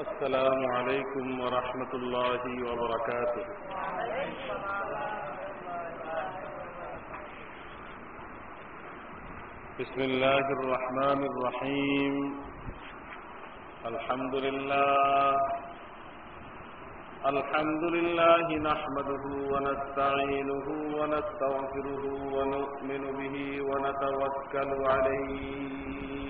السلام عليكم ورحمة الله وبركاته. بسم الله الرحمن الرحيم. الحمد لله. الحمد لله نحمده ونستعينه ونستغفره ونؤمن به ونتوكل عليه.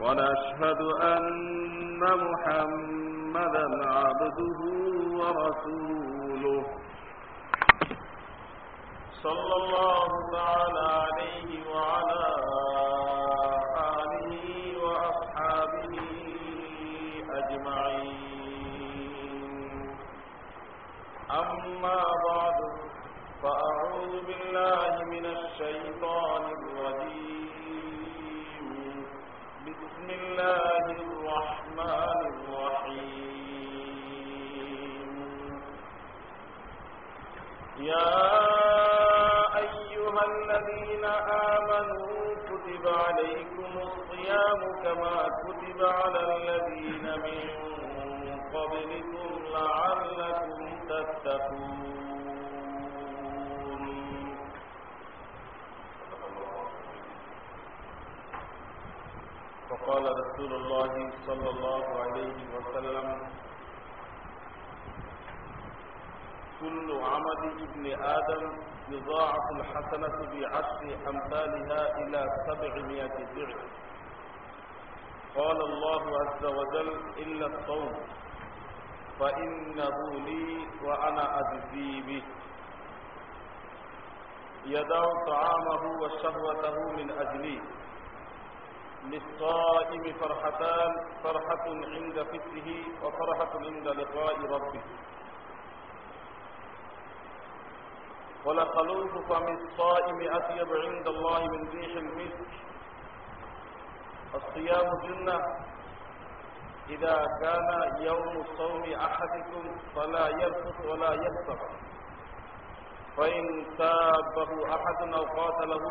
ونشهد أن محمدا عبده ورسوله. صلى الله تعالى عليه وعلى آله وأصحابه أجمعين. أما بعد فأعوذ بالله من الشيطان الرجيم بسم الله الرحمن الرحيم. يا أيها الذين آمنوا كتب عليكم الصيام كما كتب على الذين من قبلكم لعلكم تتقون. وقال رسول الله صلى الله عليه وسلم كل عمل ابن آدم يضاعف الحسنة بعشر أمثالها إلى سبعمائة ضعف قال الله عز وجل إلا الصوم فإنه لي وأنا أجزي به. يدع طعامه وشهوته من أجلي. للصائم فرحتان فرحة عند فكره وفرحة عند لقاء ربه. ولخلوف فم الصائم أطيب عند الله من ريح المسك. الصيام جنة. إذا كان يوم صوم أحدكم فلا يرفث ولا يفسق فإن سابه أحد أو قاتله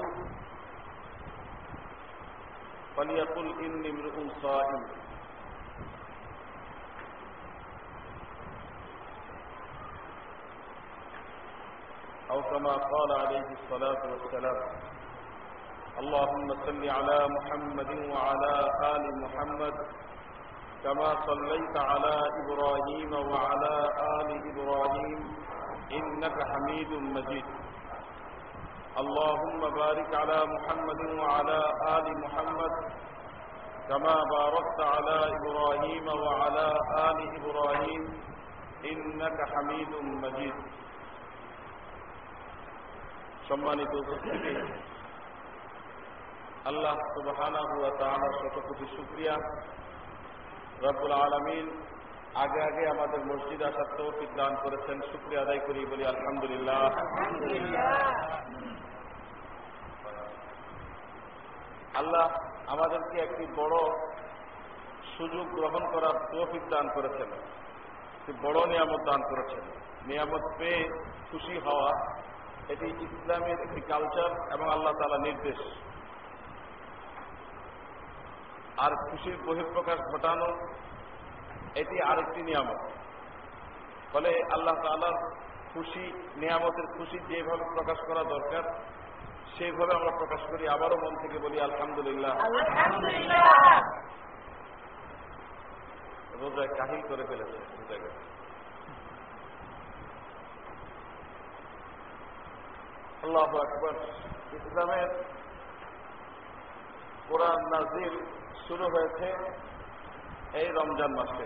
فليقل إني امرؤ صائم. أو كما قال عليه الصلاة والسلام اللهم صل على محمد وعلى آل محمد كما صليت على إبراهيم وعلى آل إبراهيم إنك حميد مجيد. اللهم بارك على محمد وعلى آل محمد كما باركت على إبراهيم وعلى آل إبراهيم إنك حميد مجيد সম্মানিত উপস্থিতি আল্লাহ সুবহানা হুয়া তাআলার শত কোটি শুকরিয়া রব্বুল আলামিন আগে আগে আমাদের মসজিদ আসার তৌফিক দান করেছেন শুকরিয়া আদায় করি বলি আলহামদুলিল্লাহ আল্লাহ আমাদেরকে একটি বড় সুযোগ গ্রহণ করার তৌফিক দান করেছেন। বড় নিয়ামত দান করেছেন। নিয়ামত পেয়ে খুশি হওয়া এটি ইসলামের একটি কালচার এবং আল্লাহ তালা নির্দেশ। আর খুশির বহিঃপ্রকাশ ঘটানো এটি আরেকটি নিয়ামত। ফলে আল্লাহ তালার খুশি, নিয়ামতের খুশি যেভাবে প্রকাশ করা দরকার সেইভাবে আমরা প্রকাশ করি, আবারও মন থেকে বলি আলহামদুলিল্লাহ। রোজায় কাহিল করে ফেলেছে রোজায় আল্লাহ আকবর। ইসলামের কোরআন নাজির শুরু হয়েছে এই রমজান মাসে।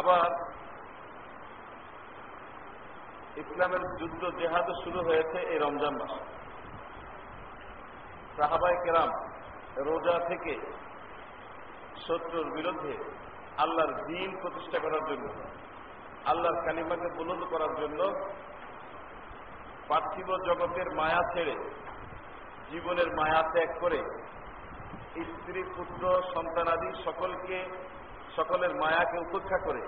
আবার ইসলামের যুদ্ধ জেহাদও শুরু হয়েছে এই রমজান মাসে। সাহাবাই কেরাম রোজা থেকে শত্রুর বিরুদ্ধে আল্লাহর দিন প্রতিষ্ঠা করার জন্য, আল্লাহর কালিমাকে বুলন্দ করার জন্য পার্থিব জগতের মায়া ছেড়ে, জীবনের মায়া ত্যাগ করে স্ত্রী, পুত্র সন্তানাদি সকলকে, সকলের মায়াকে উপেক্ষা করে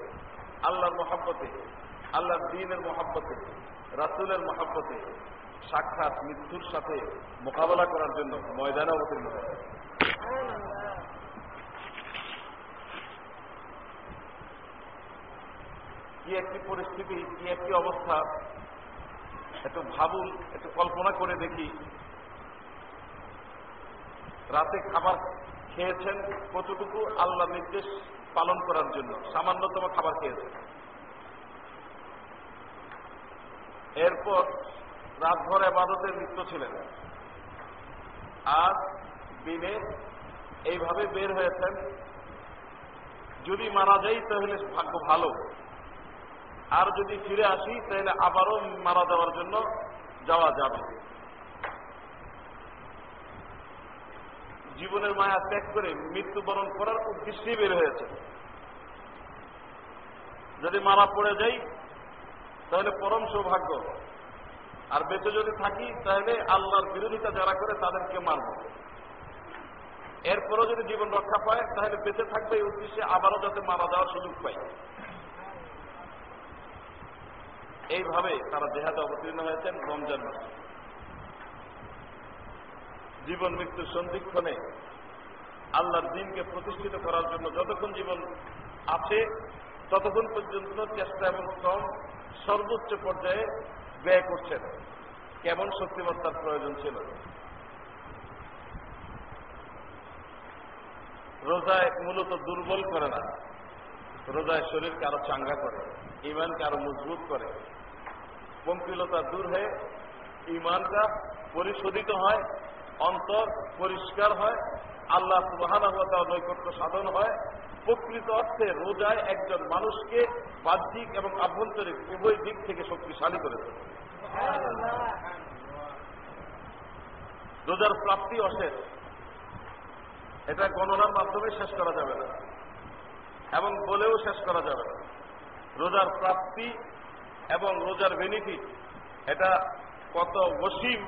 আল্লাহর মহাব্বতে আল্লাহর দিনের মহাব্বতে, রাসুলের মহাব্বতে, সাক্ষাৎ, মৃত্যুর সাথে মোকাবেলা করার জন্য ময়দানে অবতীর্ণ হয় কি একটি পরিস্থিতি, কি একটি অবস্থা, একটু ভাবুন, একটু কল্পনা করে দেখি। রাতে খাবার খেয়েছেন কতটুকু আল্লাহ নির্দেশ পালন করার জন্য? সামান্যতম খাবার খেয়েছেন। এরপর রাতভর আবাদতের লিপ্ত ছিলেন আর দিনে এইভাবে বের হয়েছেন, যদি মারা যাই তাহলে ভাগ্য ভালো। আর যদি ফিরে আসি তাহলে আবারও মারা যাওয়ার জন্য যাওয়া যাবে। জীবনের মায়া ত্যাগ করে মৃত্যুবরণ করার উদ্দেশ্যেই বের হয়েছে। যদি মারা পড়ে যাই তাহলে পরম সৌভাগ্য। আর বেঁচে যদি থাকি, তাহলে আল্লাহর বিরোধিতা যারা করে, তাদেরকে মারব। এরপরও যদি জীবন রক্ষা পায়, তাহলে বেঁচে থাকবে এই উদ্দেশ্যে আবারও যাতে মারা যাওয়ার সুযোগ পায় এইভাবে তারা দেহাতে অবতীর্ণ হয়েছেন রমজান মাসে। জীবন মৃত্যুর সন্ধিক্ষণে আল্লাহর দিনকে প্রতিষ্ঠিত করার জন্য যতক্ষণ জীবন আছে, ততক্ষণ পর্যন্ত চেষ্টা এবং শ্রম সর্বোচ্চ পর্যায়ে ব্যয় করছেন। কেমন শক্তিমত্তার প্রয়োজন ছিল? রোজায় মূলত দুর্বল করে না। রোজায় শরীরকে আরও চাঙ্গা করে ইমানকে আরও মজবুত করে। পঙ্কিলতা দূর হয়ে ইমানটা পরিশোধিত হয়, অন্তর পরিষ্কার হয়, আল্লাহ সুবাহান নৈকট্য সাধন হয় প্রকৃত অর্থে রোজায় একজন মানুষকে বাহ্যিক এবং আভ্যন্তরিক উভয় দিক থেকে শক্তিশালী করেছে রোজার প্রাপ্তি অশেষ। এটা গণনার মাধ্যমে শেষ করা যাবে না। এবং বলেও শেষ করা যাবে না। রোজার প্রাপ্তি এবং রোজার বেনিফিট এটা কত ওসিম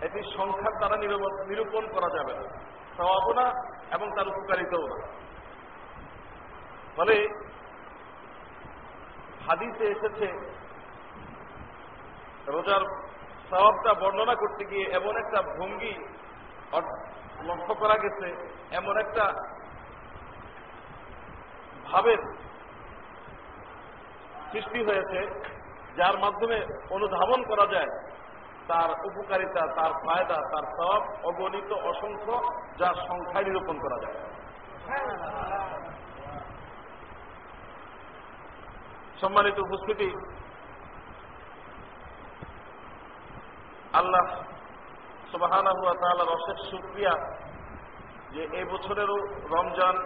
এটি সংখ্যার দ্বারা নিরূপণ করা যাবে না। স্বভাবও না এবং তার উপকারিতাও না ফলে হাদিসে এসেছে, রোজার স্বভাবটা বর্ণনা করতে গিয়ে এমন একটা ভঙ্গি লক্ষ্য করা গেছে, এমন একটা ভাবের সৃষ্টি হয়েছে, যার মাধ্যমে অনুধাবন করা যায়। তার উপকারিতা, তার ফায়দা, তার সব অগণিত অসংখ্য যা সংখ্যায় নিরূপণ করা যায়। সম্মানিত উপস্থিতি, আল্লাহ সুবাহানা হুয়া তাহলে অশেষ সুক্রিয়া যে এই বছরেরও রমজান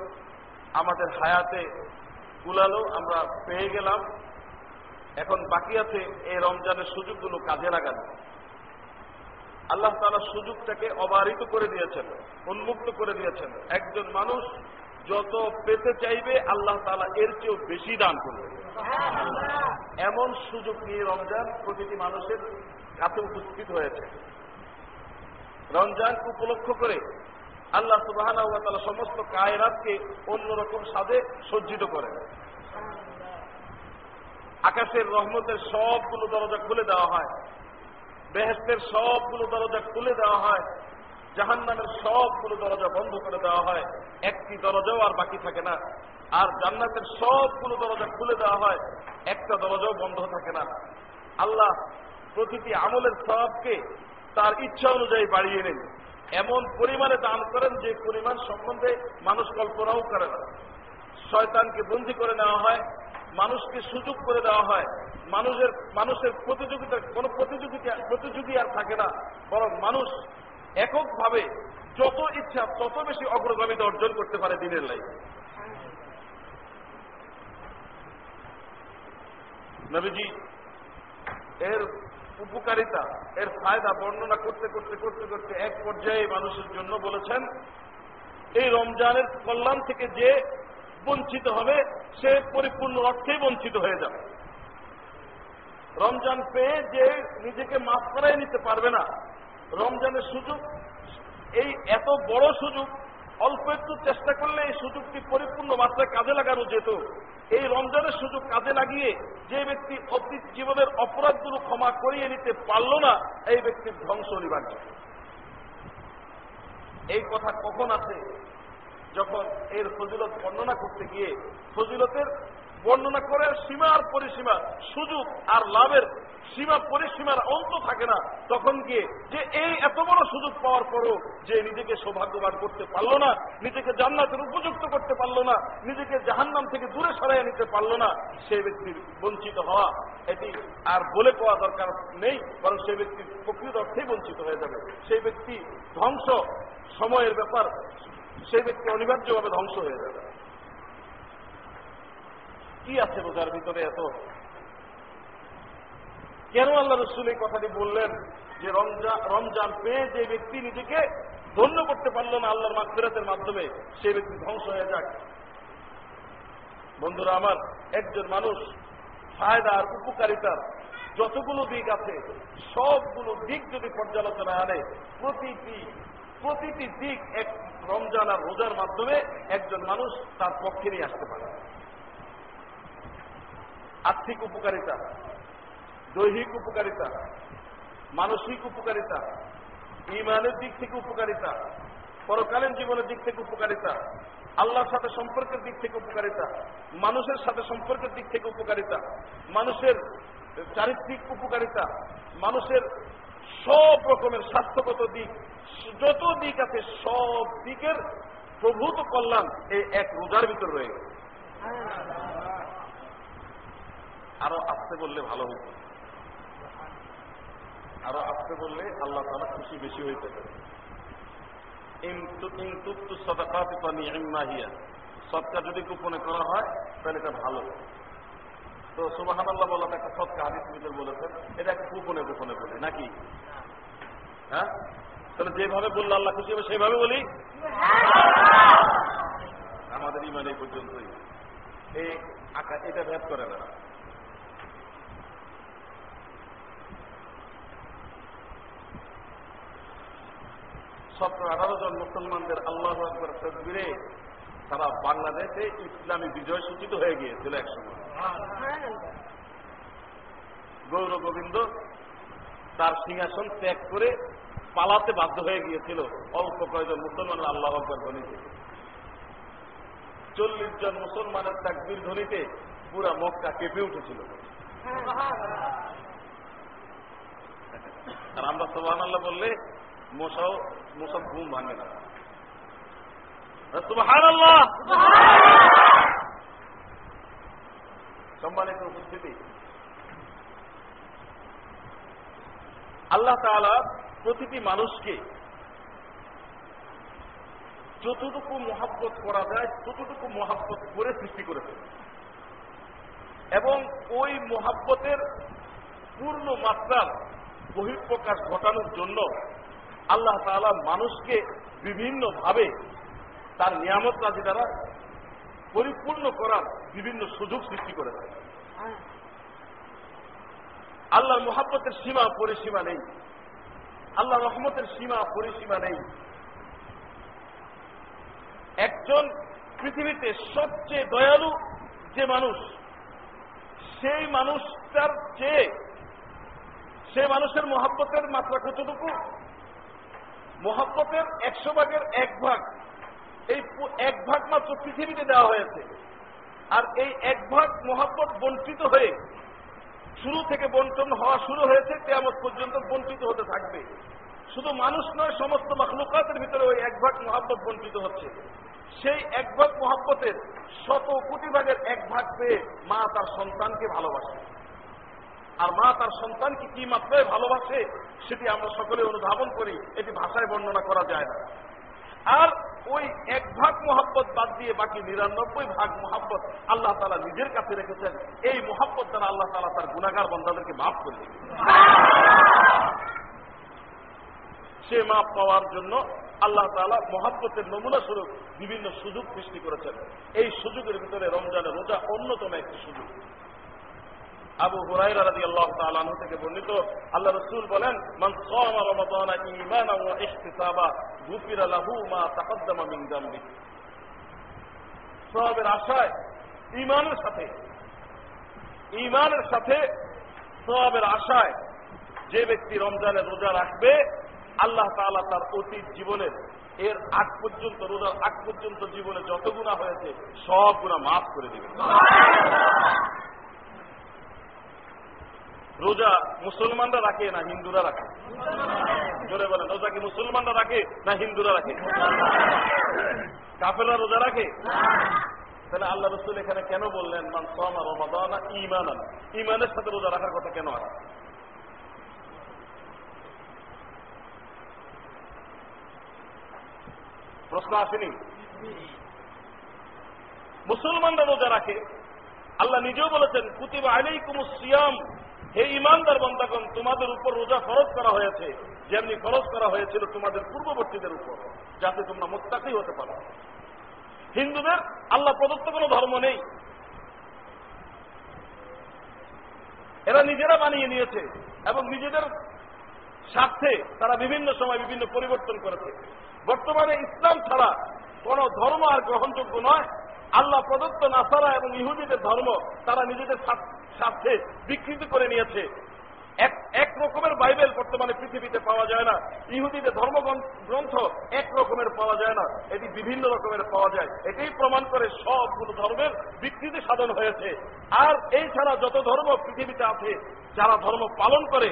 আমাদের হায়াতে কুলালো, আমরা পেয়ে গেলাম। এখন বাকি আছে এই রমজানের সুযোগগুলো কাজে লাগানো। আল্লাহ তালা সুযোগটাকে অবারিত করে দিয়েছেন উন্মুক্ত করে দিয়েছেন। একজন মানুষ যত পেতে চাইবে আল্লাহ তালা এর চেয়েও বেশি দান করবে। এমন সুযোগ নিয়ে রমজান প্রতিটি মানুষের কাছে উপস্থিত হয়েছে। রমজান উপলক্ষ করে আল্লাহ সুবাহ সমস্ত কায়রাতকে অন্যরকম স্বাদে সজ্জিত করেন। আকাশের রহমতের সবগুলো দরজা খুলে দেওয়া হয়। বেহেস্তের সবগুলো দরজা খুলে দেওয়া হয় জাহান নামের সবগুলো দরজা বন্ধ করে দেওয়া হয়, একটি দরজাও আর বাকি থাকে না। আর জান্নাতের সবগুলো দরজা খুলে দেওয়া হয়, একটা দরজাও বন্ধ থাকে না। আল্লাহ প্রতিটি আমলের সবকে তার ইচ্ছা অনুযায়ী বাড়িয়ে নেন। এমন পরিমাণে দান করেন যে পরিমাণ সম্বন্ধে মানুষ কল্পনাও করে না। শয়তানকে বন্দি করে নেওয়া হয়, মানুষকে সুযোগ করে দেওয়া হয় মানুষের মানুষের প্রতিযোগিতা, কোনো প্রতিযোগিতা, প্রতিযোগী আর থাকে না। বরং মানুষ এককভাবে যত ইচ্ছা, তত বেশি অগ্রগামিতা অর্জন করতে পারে দিনের লাইফে নবীজি, এর উপকারিতা, এর ফায়দা বর্ণনা করতে করতে করতে করতে এক পর্যায়ে মানুষের জন্য বলেছেন, এই রমজানের কল্যাণ থেকে যে বঞ্চিত হবে, সে পরিপূর্ণ অর্থেই বঞ্চিত হয়ে যাবে। রমজান পেয়ে যে নিজেকে মাফ করাই নিতে পারবে না, রমজানের সুযোগ, এই এত বড় সুযোগ, অল্প একটু চেষ্টা করলে এই সুযোগটি পরিপূর্ণ মাত্রায় কাজে লাগানো যেত। এই রমজানের সুযোগ কাজে লাগিয়ে যে ব্যক্তি অতীত জীবনের অপরাধগুলো ক্ষমা করিয়ে নিতে পারল না, এই ব্যক্তির ধ্বংস অনিবার্য এই কথা কখন আছে যখন এর ফজিলত বর্ণনা করতে গিয়ে ফজিলতের বর্ণনা করার সীমা আর পরিসীমা, সুযোগ আর লাভের সীমা পরিসীমার অন্ত থাকে না। তখন গিয়ে যে এই এত বড় সুযোগ পাওয়ার পরও যে নিজেকে সৌভাগ্যবান করতে পারল না, নিজেকে জান্নাতের উপযুক্ত করতে পারল না, নিজেকে জাহান্নাম থেকে দূরে সরাই নিতে পারল না, সেই ব্যক্তির বঞ্চিত হওয়া এটি আর বলে পাওয়া দরকার নেই, বরং সেই ব্যক্তির প্রকৃত অর্থেই বঞ্চিত হয়ে যাবে। সেই ব্যক্তি ধ্বংস সময়ের ব্যাপার, সেই ব্যক্তি অনিবার্যভাবে ধ্বংস হয়ে যাবে। কি আছে রোজার ভিতরে এত? কেন আল্লাহ রসুল এই কথাটি বললেন যে রমজান রমজান পেয়ে যে ব্যক্তি নিজেকে ধন্য করতে পারল না আল্লাহর মাগফিরাতের মাধ্যমে সেই ব্যক্তি ধ্বংস হয়ে যাক। বন্ধুরা আমার, একজন মানুষ ফায়দার, উপকারিতার যতগুলো দিক আছে, সবগুলো দিক যদি পর্যালোচনায় আনে, প্রতিটি প্রতিটি দিক এক রমজান আর রোজার মাধ্যমে একজন মানুষ তার পক্ষে নিয়ে আসতে পারে। আর্থিক উপকারিতা, দৈহিক উপকারিতা, মানসিক উপকারিতা, ইমানের দিক থেকে উপকারিতা, পরকালীন জীবনের দিক থেকে উপকারিতা, আল্লাহর সাথে সম্পর্কের দিক থেকে উপকারিতা, মানুষের সাথে সম্পর্কের দিক থেকে উপকারিতা, মানুষের চারিত্রিক উপকারিতা, মানুষের সব রকমের স্বাস্থ্যগত দিক, যত দিক আছে সব দিকের প্রভূত কল্যাণ এই এক রোজার ভিতর রয়ে আরও আসতে বললে ভালো হতো। আরও আসতে বললে আল্লাহ তালা খুশি বেশি হইতে পারে। সৎকা যদি গোপনে করা হয়, তাহলে এটা ভালো। তো সুবাহান আল্লাহ বলা একটা সৎকা হাদিস মিটার বলেছেন। এটা গোপনে গোপনে বলি, নাকি? হ্যাঁ? তাহলে যেভাবে বলল আল্লাহ খুশি হবে, সেভাবে বলি? আমাদের ইমান এই পর্যন্তই। এই আঁকা এটা ভেদ করে না। সতেরো আঠারো জন মুসলমানদের আল্লাহ আকবর তকবিরে তারা বাংলাদেশে ইসলামী বিজয় সূচিত হয়ে গিয়েছিল একসময় গৌর গোবিন্দ তার সিংহাসন ত্যাগ করে পালাতে বাধ্য হয়ে গিয়েছিল অল্প কয়েকজন মুসলমান আল্লাহ আকবর ধ্বনিতে। চল্লিশ জন মুসলমানের তাকবির ধ্বনিতে পুরা মক্কা কেঁপে উঠেছিল। আর আমরা সোহান আল্লাহ বললে, মশাও মশা ঘুম ভাঙে না সুবহানাল্লাহ সম্মানিত উপস্থিতি আল্লাহ তাআলা প্রতিটি মানুষকে যতটুকু মহাব্বত করা যায় ততটুকু মহাব্বত করে সৃষ্টি করেছে এবং ওই মহাব্বতের পূর্ণ মাত্রার বহিঃপ্রকাশ ঘটানোর জন্য আল্লাহ তাআলা মানুষকে বিভিন্নভাবে তার নিয়ামত রাজি দ্বারা পরিপূর্ণ করার বিভিন্ন সুযোগ সৃষ্টি করেছে আল্লাহর মোহাব্বতের সীমা পরিসীমা নেই। আল্লাহ রহমতের সীমা পরিসীমা নেই। একজন পৃথিবীতে সবচেয়ে দয়ালু যে মানুষ, সেই মানুষটার চেয়ে, সে মানুষের মহাব্বতের মাত্রা কতটুকু মহাব্বতের একশো ভাগের এক ভাগ। এই এক ভাগ মাত্র পৃথিবীতে দেওয়া হয়েছে। আর এই এক ভাগ মহাব্বত বঞ্চিত হয়ে শুরু থেকে বন্টন হওয়া শুরু হয়েছে তেমন পর্যন্ত বঞ্চিত হতে থাকবে। শুধু মানুষ নয়, সমস্ত মখলুকাতের ভিতরে ওই এক ভাগ মহাব্বত বঞ্চিত হচ্ছে। সেই এক ভাগ মহাব্বতের শত কোটি ভাগের এক ভাগ পেয়ে মা তার সন্তানকে ভালোবাসে। আর মা তার সন্তানকে কি মাত্রায় ভালোবাসে? সেটি আমরা সকলে অনুধাবন করি, এটি ভাষায় বর্ণনা করা যায় না। আর ওই এক ভাগ মোহাব্বত বাদ দিয়ে বাকি নিরানব্বই ভাগ মোহাব্বত আল্লাহ তালা নিজের কাছে রেখেছেন। এই মোহাব্বত দ্বারা আল্লাহ তালা তার গুণাগার বন্ধাদেরকে মাফ করে সে মাপ পাওয়ার জন্য আল্লাহ তালা মহাব্বতের নমুনা স্বরূপ বিভিন্ন সুযোগ সৃষ্টি করেছেন। এই সুযোগের ভিতরে রমজানের রোজা অন্যতম একটি সুযোগ। আবু হুরাইরা রাদিয়াল্লাহু তাআলা আনহু থেকে বর্ণিত, আল্লাহ রাসূল বলেন, মান যামবি আশায়, ঈমানের সাথে ঈমানের সাথে সওয়াবের আশায় যে ব্যক্তি রমজানের রোজা রাখবে, আল্লাহ তাআলা তার অতীত জীবনের, এর আগ পর্যন্ত, রোজার আগ পর্যন্ত জীবনে যত গুণা হয়েছে, সব গুণা মাফ করে দিবেন। রোজা মুসলমানরা রাখে না হিন্দুরা রাখে? জোরে বলেন, রোজা কি মুসলমানরা রাখে না হিন্দুরা রাখে? কাফেররা রোজা রাখে? তাহলে আল্লাহ রসুল এখানে কেন বললেন, মান সামা রমাদানা ইমানান ইমানের সাথে রোজা রাখার কথা কেন আছে প্রশ্ন আসেনি? মুসলমানরা রোজা রাখে। আল্লাহ নিজেও বলেছেন, কুতিবা আলাইকুম সিয়াম হে ইমানদার বন্দাগণ, তোমাদের উপর রোজা ফরজ করা হয়েছে, যেমনি ফরজ করা হয়েছিল তোমাদের পূর্ববর্তীদের উপর, যাতে তোমরা মোত্তাকি হতে পারো। হিন্দুদের আল্লাহ প্রদত্ত কোনো ধর্ম নেই। এরা নিজেরা বানিয়ে নিয়েছে এবং নিজেদের স্বার্থে তারা বিভিন্ন সময় বিভিন্ন পরিবর্তন করেছে। বর্তমানে ইসলাম ছাড়া কোন ধর্ম আর গ্রহণযোগ্য নয়। আল্লাহ প্রদত্ত নাসারা এবং ইহুদিদের ধর্ম, তারা নিজেদের স্বার্থে বিকৃত করে নিয়েছে। এক এক রকমের বাইবেল বর্তমানে পৃথিবীতে পাওয়া যায় না। ইহুদিদের ধর্মগ্রন্থ এক রকমের পাওয়া যায় না। এটি বিভিন্ন রকমের পাওয়া যায়। এটাই প্রমাণ করে সবগুলো ধর্মের বিকৃতি সাধন হয়েছে। আর এই ছাড়া যত ধর্ম পৃথিবীতে আছে, যারা ধর্ম পালন করে,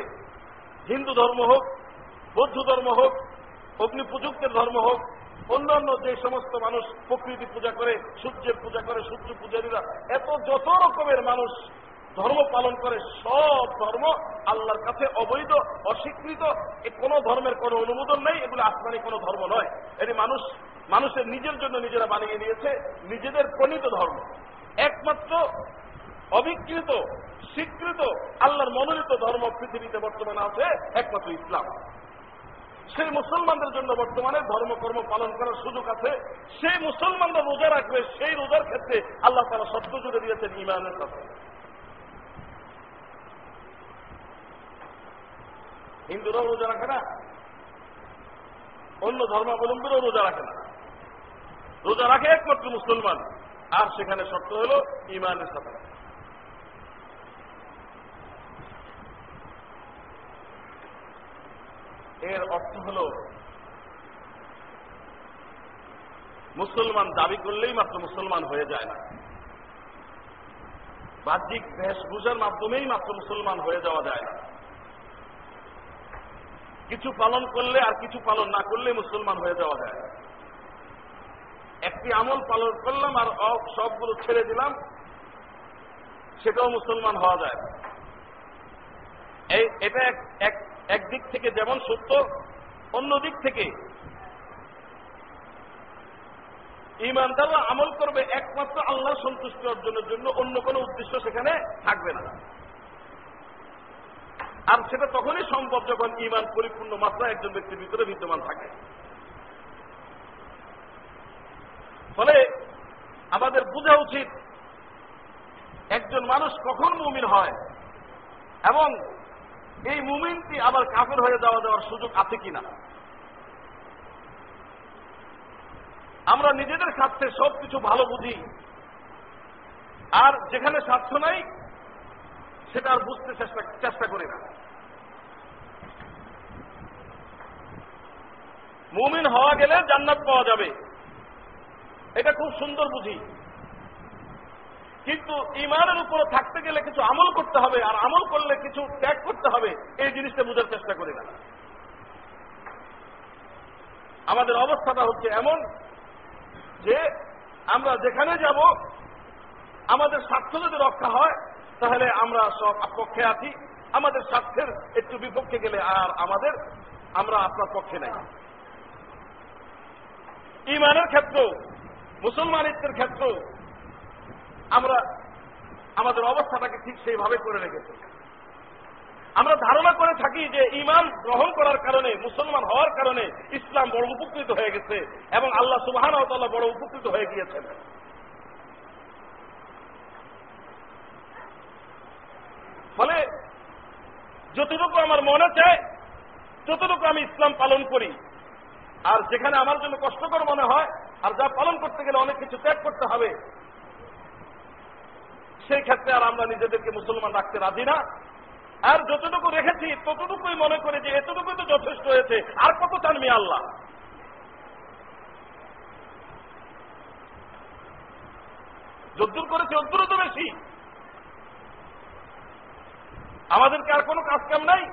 হিন্দু ধর্ম হোক, বৌদ্ধ ধর্ম হোক, অগ্নি পূজকদের ধর্ম হোক, অন্যান্য যে সমস্ত মানুষ প্রকৃতি পূজা করে, সূর্যের পূজা করে, সূর্য পূজারীরা, এত যত রকমের মানুষ ধর্ম পালন করে সব ধর্ম আল্লাহর কাছে অবৈধ, অস্বীকৃত। এ কোন ধর্মের কোন অনুমোদন নেই, এগুলো আসমানি কোন ধর্ম নয়। এটি মানুষ, মানুষের নিজের জন্য নিজেরা বানিয়ে নিয়েছে, নিজেদের প্রণীত ধর্ম। একমাত্র অবিকৃত, স্বীকৃত, আল্লাহর মনোনীত ধর্ম পৃথিবীতে বর্তমানে আছে, একমাত্র ইসলাম। সেই মুসলমানদের জন্য বর্তমানে ধর্মকর্ম পালন করার সুযোগ আছে। সেই মুসলমানরা রোজা রাখবে, সেই রোজার ক্ষেত্রে আল্লাহ তারা সত্য জুড়ে দিয়েছেন ইমানের সাথে হিন্দুরাও রোজা রাখে না, অন্য ধর্মাবলম্বীরাও রোজা রাখে না। রোজা রাখে একমাত্র মুসলমান, আর সেখানে শর্ত হল ইমানের সাথে এর অর্থ হল, মুসলমান দাবি করলেই মাত্র মুসলমান হয়ে যায় না। বাহ্যিক বেশভূষার মাধ্যমেই মাত্র মুসলমান হয়ে যাওয়া যায় না। কিছু পালন করলে আর কিছু পালন না করলে মুসলমান হয়ে যাওয়া যায়। একটি আমল পালন করলাম আর সবগুলো ছেড়ে দিলাম, সেটাও মুসলমান হওয়া যায়। এই এটা এক একদিক থেকে যেমন সত্য, অন্য দিক থেকে ইমানদাররা আমল করবে একমাত্র আল্লাহ সন্তুষ্টি অর্জনের জন্য, অন্য কোনো উদ্দেশ্য সেখানে থাকবে না। আর সেটা তখনই সম্ভব যখন ইমান পরিপূর্ণ মাত্রা একজন ব্যক্তির ভিতরে বিদ্যমান থাকে। ফলে আমাদের বোঝা উচিত, একজন মানুষ কখন মুমিন হয় এবং এই মুমিনটি আবার কাফের হয়ে যাওয়া দেওয়ার সুযোগ আছে কিনা। আমরা নিজেদের স্বার্থে সবকিছু ভালো বুঝি, আর যেখানে স্বার্থ নাই সেটা আর বুঝতে চেষ্টা চেষ্টা করি না। মুমিন হওয়া গেলে জান্নাত পাওয়া যাবে। এটা খুব সুন্দর বুঝি। কিন্তু ইমানের উপরে থাকতে গেলে কিছু আমল করতে হবে, আর আমল করলে কিছু ত্যাগ করতে হবে, এই জিনিসটা বোঝার চেষ্টা করি না। আমাদের অবস্থাটা হচ্ছে এমন যে আমরা যেখানে যাব, আমাদের স্বার্থ যদি রক্ষা হয় তাহলে আমরা সব পক্ষে আছি। আমাদের স্বার্থের একটু বিপক্ষে গেলে আর আমাদের, আমরা আপনার পক্ষে নাই। ইমানের ক্ষেত্র মুসলমানিত্বের ক্ষেত্র আমরা আমাদের অবস্থাটাকে ঠিক সেইভাবে করে রেখেছি। আমরা ধারণা করে থাকি যে ইমান গ্রহণ করার কারণে, মুসলমান হওয়ার কারণে ইসলাম বড় উপকৃত হয়ে গেছে এবং আল্লাহ সুবাহান বড় উপকৃত হয়ে গিয়েছেন। ফলে যতটুকু আমার মনে চায় ততটুকু আমি ইসলাম পালন করি, আর যেখানে আমার জন্য কষ্টকর মনে হয়, আর যা পালন করতে গেলে অনেক কিছু ত্যাগ করতে হবে, সেই ক্ষেত্রে আর আমরা নিজেদেরকে মুসলমান রাখতে রাজি না। আর যতটুকু রেখেছি, ততটুকুই মনে করে যে এতটুকুই তো যথেষ্ট হয়েছে, আর কত চান মি আল্লাহ? যদ্দুর করেছি অদ্দুর তো বেশি। আমাদেরকে আর কোনো কাজ কাম নাই।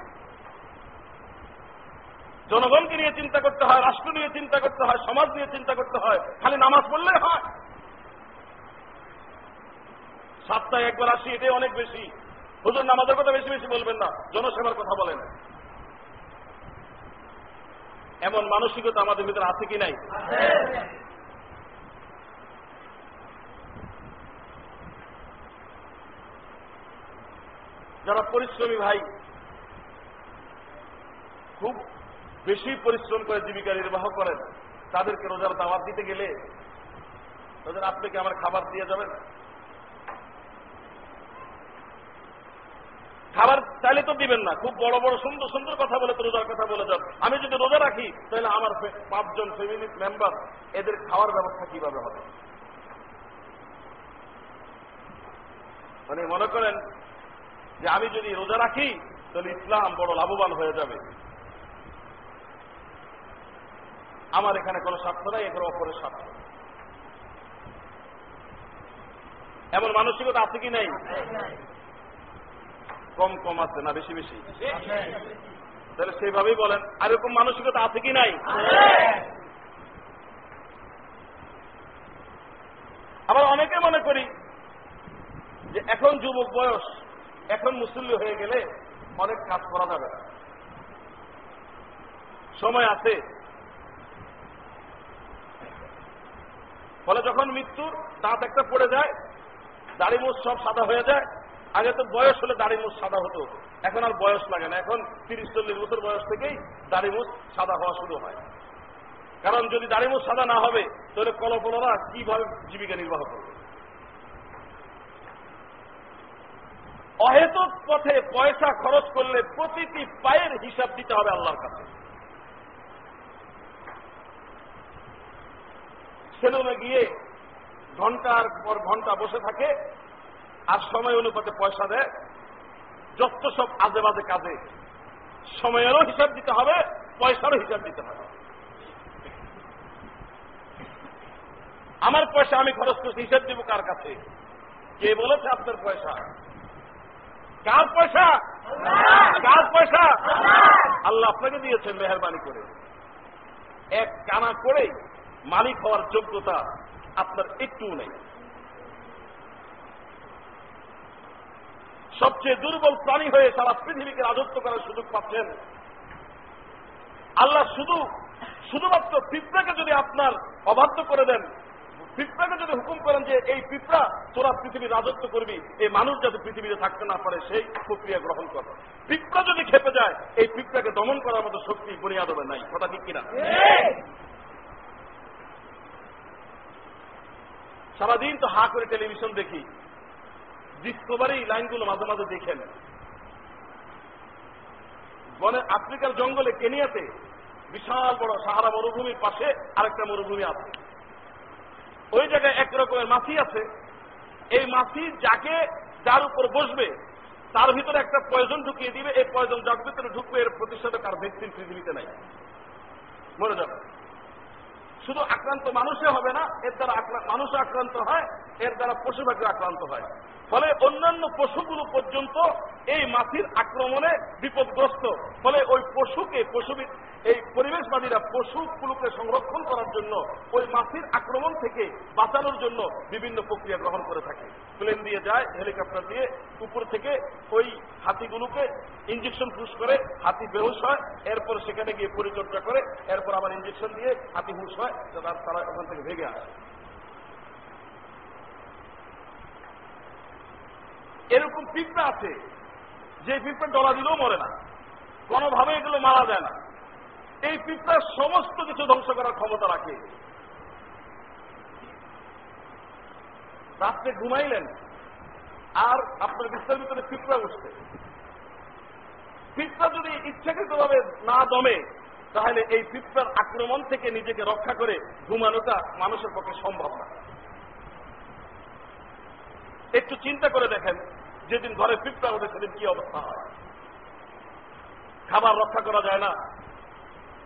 জনগণকে নিয়ে চিন্তা করতে হয়, রাষ্ট্র নিয়ে চিন্তা করতে হয়, সমাজ নিয়ে চিন্তা করতে হয়, খালি নামাজ পড়লে হয়। সাতটায় একবার আসি, এটাই অনেক বেশি। হুজুর, নামাজের কথা বেশি বেশি বলবেন না, জনসেবার কথা বলেন। এমন মানসিকতা আমাদের ভিতরে আছে কি নাই? যারা পরিশ্রমী ভাই, খুব বেশি পরিশ্রম করে জীবিকা নির্বাহ করেন, তাদেরকে রোজার দাওয়াত দিতে গেলে রোজার আপনি কি আমার খাবার দিয়ে যাবেন? খাবার চাইলে তো দিবেন না, খুব বড় বড় সুন্দর সুন্দর কথা বলে তো রোজার কথা বলে যান। আমি যদি রোজা রাখি, তাহলে আমার পাঁচজন ফ্যামিলি মেম্বার এদের খাওয়ার ব্যবস্থা কীভাবে হবে? মানে মনে করেন যে আমি যদি রোজা রাখি, তাহলে ইসলাম বড় লাভবান হয়ে যাবে। আমার এখানে কোনো স্বার্থ নাই এখানে অপরের স্বার্থ। এমন মানসিকতা আছে কি নাই? কম কম আছে না বেশি বেশি? তাহলে সেইভাবেই বলেন, আর এরকম মানসিকতা আছে কি নাই? আবার অনেকে মনে করি যে এখন যুবক বয়স এখন মুসল্লি হয়ে গেলে অনেক কাজ করা যাবে সময় আছে। ফলে যখন মৃত্যুর দাঁত একটা পড়ে যায়, দাড়ি মুখ সব সাদা হয়ে যায়। আগে তো বয়স হলে দাড়ি মুখ সাদা হতো। এখন আর বয়স লাগে না। এখন তিরিশ, চল্লিশ বছর বয়স থেকেই দাড়ি মুখ সাদা হওয়া শুরু হয়। কারণ যদি দাড়ি মুখ সাদা না হবে, তাহলে কলপলরা কীভাবে জীবিকা নির্বাহ করবে? অহেতুক পথে পয়সা খরচ করলে প্রতিটি পায়ের হিসাব দিতে হবে আল্লাহর কাছে। সেলুনে গিয়ে ঘণ্টার পর ঘণ্টা বসে থাকে আর সময় অনুপাতে পয়সা দেয়। যত সব আজে বাজে কাজে সময়েরও হিসাব দিতে হবে, পয়সারও হিসাব দিতে হবে। আমার পয়সা আমি খরচ করছি, হিসাব দিব কার কাছে? কে বলেছে আপনার পয়সা? কার পয়সা? কার পয়সা? আল্লাহ আপনাকে দিয়েছেন মেহরবানি করে। এক কানা করে মালিক হওয়ার যোগ্যতা আপনার একটুও নেই। সবচেয়ে দুর্বল প্রাণী হয়ে সারা পৃথিবীকে রাজত্ব করার সুযোগ পাচ্ছেন। আল্লাহ শুধু, শুধুমাত্র পিঁপড়াকে যদি আপনার অবাধ্য করে দেন পিঁপড়াকে যদি হুকুম করেন যে এই পিঁপড়া তোরা পৃথিবীর রাজত্ব করবি, এই মানুষ যাতে পৃথিবীতে থাকতে না পারে, সেই প্রক্রিয়া গ্রহণ কর। পিঁপড়া যদি খেপে যায়, এই পিঁপড়াকে দমন করার মতো শক্তি বুনিয়াদবে নাই। কথা ঠিক কিনা? সারাদিন তো হা করে টেলিভিশন দেখি, ডিসকভারি লাইনগুলো মাঝে মাঝে দেখেন। বনে আফ্রিকার জঙ্গলে কেনিয়াতে বিশাল বড় সাহারা মরুভূমির পাশে আরেকটা মরুভূমি আছে। ওই জায়গায় এক রকমের মাছি আছে। এই মাছি যাকে, যার উপর বসবে, তার ভিতরে একটা পয়জন ঢুকিয়ে দিবে। এই পয়জন যার ভিতরে ঢুকবে, এর প্রতিষেধক আর ভ্যাকসিন পৃথিবীতে নাই। মরে যাবে। শুধু আক্রান্ত মানুষে হবে না, এর দ্বারা মানুষ আক্রান্ত হয়, এর দ্বারা পশু পাখি আক্রান্ত হয়। ফলে অন্যান্য পশুগুলো পর্যন্ত এই মাছির আক্রমণে বিপদগ্রস্ত। ফলে ওই পশুকে পশু এই পরিবেশবাদীরা পশুগুলোকে সংরক্ষণ করার জন্য, ওই মাছির আক্রমণ থেকে বাঁচানোর জন্য বিভিন্ন প্রক্রিয়া গ্রহণ করে থাকে। প্লেন দিয়ে যায়, হেলিকপ্টার দিয়ে উপর থেকে ওই হাতিগুলোকে ইঞ্জেকশন পুশ করে, হাতি বেহুশ হয়, এরপর সেখানে গিয়ে পরিচর্যা করে, এরপর আবার ইঞ্জেকশন দিয়ে হাতি হুশ হয় তারা ওখান থেকে ভেঙে আসে। এরকম পিঁপড়া আছে, যে পিঁপড়া ডলা দিলেও মরে না। কোনোভাবে এগুলো মারা যায় না। এই পিঁপড়ার সমস্ত কিছু ধ্বংস করার ক্ষমতা রাখে। রাত্রে ঘুমাইলেন, আর আপনার বিস্তার ভিতরে পিঁপড়া উঠছে। পিঁপড়া যদি ইচ্ছাকৃতভাবে না দমে, তাহলে এই পিঁপড়ার আক্রমণ থেকে নিজেকে রক্ষা করে ঘুমানোটা মানুষের পক্ষে সম্ভব না। একটু চিন্তা করে দেখেন, যেদিন ঘরে পিঁপড়া ওঠে সেদিন কি অবস্থা হয়। খাবার রক্ষা করা যায় না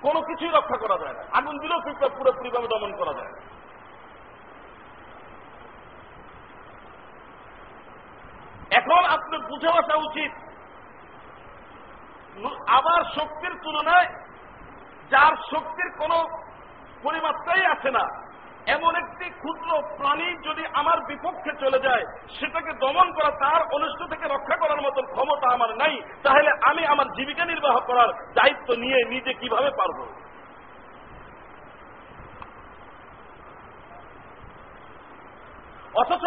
কোনো কিছুই রক্ষা করা যায় না। আগুন দিলেও পিঁপড়া পুরোপুরিভাবে দমন করা যায় এখন আপনার বুঝে আসা উচিত। আবার শক্তির তুলনায় যার শক্তির কোন পরিমাত্রাই আছে না, এমন একটি ক্ষুদ্র প্রাণী যদি আমার বিপক্ষে চলে যায়, সেটাকে দমন করা, তার অনুষ্ঠ থেকে রক্ষা করার মতো ক্ষমতা আমার নাই, তাহলে আমি আমার জীবিকা নির্বাহ করার দায়িত্ব নিয়ে নিজে কীভাবে পারব? অথচ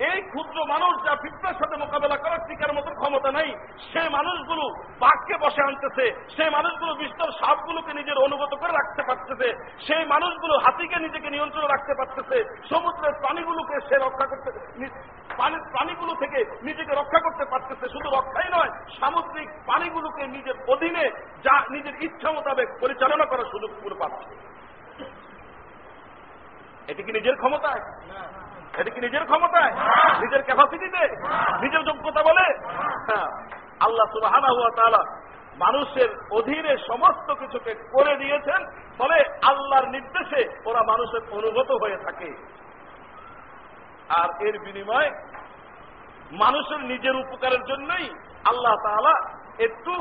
এই ক্ষুদ্র মানুষ যা পিঁপড়ার সাথে মোকাবেলা করার টিকার মতো ক্ষমতা নাই, সে মানুষগুলো বাঘকে বসে আনতেছে সেই মানুষগুলো বিস্তর সাপগুলোকে নিজের অনুগত করে রাখতে পারতেছে, সেই মানুষগুলো হাতিকে নিজেকে নিয়ন্ত্রণ রাখতে পারতেছে, সমুদ্রের প্রাণীগুলোকে সে রক্ষা করতে পানির প্রাণীগুলো থেকে নিজেকে রক্ষা করতে পারতেছে, শুধু রক্ষাই নয়, সামুদ্রিক প্রাণীগুলোকে নিজের অধীনে যা নিজের ইচ্ছা মোতাবেক পরিচালনা করার সুযোগ পুরো পাচ্ছে। এটি কি নিজের ক্ষমতায়? এটা কি নিজের ক্ষমতায়? নিজের ক্যাপাসিটিতে নিজের যোগ্যতা বলে? হ্যাঁ। আল্লাহ সুবাহ মানুষের অধীনে সমস্ত কিছুকে করে দিয়েছেন, ফলে আল্লাহর নির্দেশে ওরা মানুষের অনুগত হয়ে থাকে। আর এর বিনিময়ে মানুষের নিজের উপকারের জন্যই আল্লাহ তাআলা একটু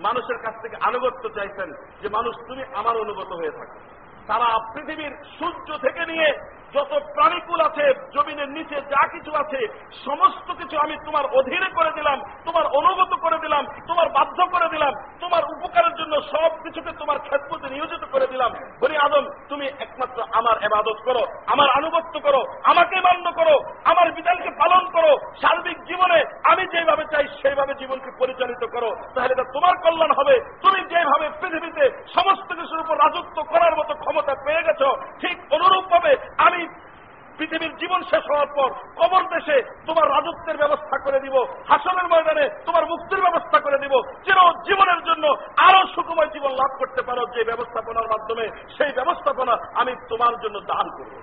মানুষের কাছ থেকে আনুগত্য চাইছেন যে, মানুষ, তুমি আমার অনুগত হয়ে থাকো। তারা পৃথিবীর সূর্য থেকে নিয়ে যত প্রাণীকুল আছে, জমিনের নিচে যা কিছু আছে, সমস্ত কিছু আমি তোমার অধীনে করে দিলাম, তোমার অনুগত করে দিলাম, তোমার বাধ্য করে দিলাম, তোমার উপকারের জন্য সব কিছুকে তোমার ক্ষেত্রতে নিয়োজিত করে দিলাম। বলি আদম, তুমি একমাত্র আমার এবাদত করো, আমার আনুগত্য করো, আমাকে মান্য করো, আমার বিধানকে পালন করো। সার্বিক জীবনে আমি যেভাবে চাই, সেইভাবে জীবনকে পরিচালিত করো। তাহলে এটা তোমার কল্যাণ হবে। তুমি যেভাবে পৃথিবীতে সমস্ত কিছুর উপর রাজত্ব করার মতো ক্ষমতা পেয়ে গেছ, ঠিক অনুরূপ ভাবে আমি পৃথিবীর জীবন শেষ হওয়ার পর কবর দেশে তোমার রাজত্বের ব্যবস্থা করে দিব, হাসনের ময়দানে তোমার মুক্তির ব্যবস্থা করে দিব। চির জীবনের জন্য আরও সুখময় জীবন লাভ করতে পারো যে ব্যবস্থাপনার মাধ্যমে, সেই ব্যবস্থাপনা আমি তোমার জন্য দান করব।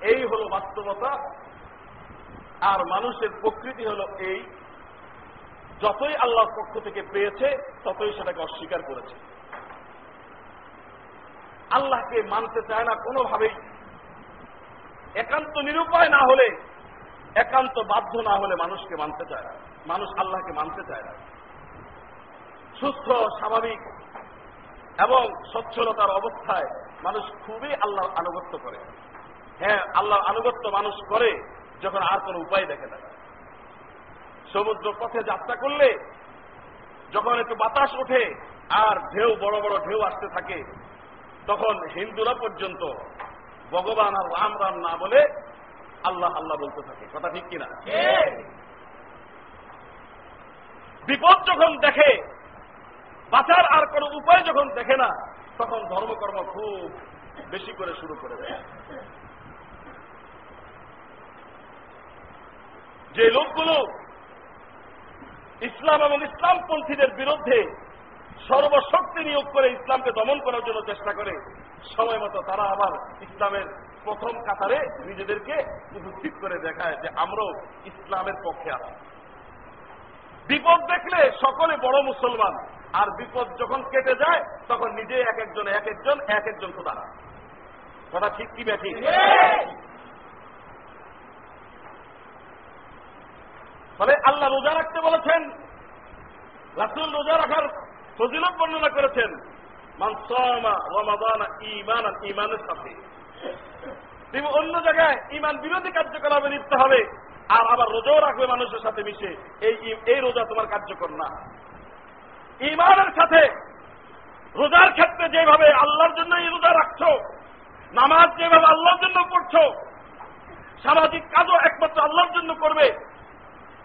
এই হল বাস্তবতা, আর মানুষের প্রকৃতি হল এই। যতই আল্লাহর পক্ষ থেকে পেয়েছে, ততই সেটাকে অস্বীকার করেছে। আল্লাহকে মানতে চায় না কোনোভাবেই। একান্ত নিরুপায় না হলে, একান্ত বাধ্য না হলে মানুষকে মানতে চায় না। মানুষ আল্লাহকে মানতে চায় না। সুস্থ, স্বাভাবিক এবং সচ্ছলতার অবস্থায় মানুষ খুবই আল্লাহর আনুগত্য করে। হ্যাঁ আল্লাহর আনুগত্য মানুষ করে, যখন আর কোন উপায় দেখে না। সমুদ্র পথে যাত্রা করলে যখন একটু বাতাস ওঠে আর ঢেউ বড় বড় ঢেউ আসতে থাকে তখন হিন্দুরা পর্যন্ত ভগবান আর রাম রাম না বলে আল্লাহ আল্লাহ বলতে থাকে। কথা ঠিক কিনা? বিপদ যখন দেখে বাঁচার আর কোন উপায় যখন দেখে না তখন ধর্মকর্ম খুব বেশি করে শুরু করে দেয়। যে লোকগুলো ইসলাম এবং ইসলামপন্থীদের বিরুদ্ধে সর্বশক্তি নিয়োগ করে ইসলামকে দমন করার জন্য চেষ্টা করে, সময় মতো তারা আবার ইসলামের প্রথম কাতারে নিজেদেরকে উপস্থিত করে দেখায় যে আমরাও ইসলামের পক্ষে আছি। বিপদ দেখলে সকলে বড় মুসলমান, আর বিপদ যখন কেটে যায়, তখন নিজে এক একজন এক একজন এক একজন খোদা। কথা ঠিক কি ব্যাঠি ফলে আল্লাহ রোজা রাখতে বলেছেন, রাসুল রোজা রাখার ফজিলত বর্ণনা করেছেন ইমান ইমানের সাথে। তুমি অন্য জায়গায় ইমান বিরোধী কার্যকলাপে লিপ্ত হবে, আর আবার রোজাও রাখবে মানুষের সাথে মিশে। এই এই রোজা তোমার কার্যকর না। ইমানের সাথে রোজার ক্ষেত্রে যেভাবে আল্লাহর জন্য এই রোজা রাখছো, নামাজ যেভাবে আল্লাহর জন্য পড়ছো, সামাজিক কাজও একমাত্র আল্লাহর জন্য করবে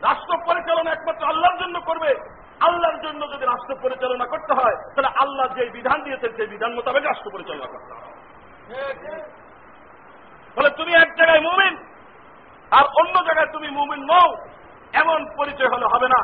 রাষ্ট্র পরিচালনা একমাত্র আল্লাহর জন্য করবে। আল্লাহর জন্য যদি রাষ্ট্র পরিচালনা করতে হয়, তাহলে আল্লাহ যে বিধান দিয়েছেন, সেই বিধান মোতাবেক রাষ্ট্র পরিচালনা করতে হবে। ফলে তুমি এক জায়গায় মুমিন, আর অন্য জায়গায় তুমি মুমিন নও, এমন পরিচয় হলে হবে না।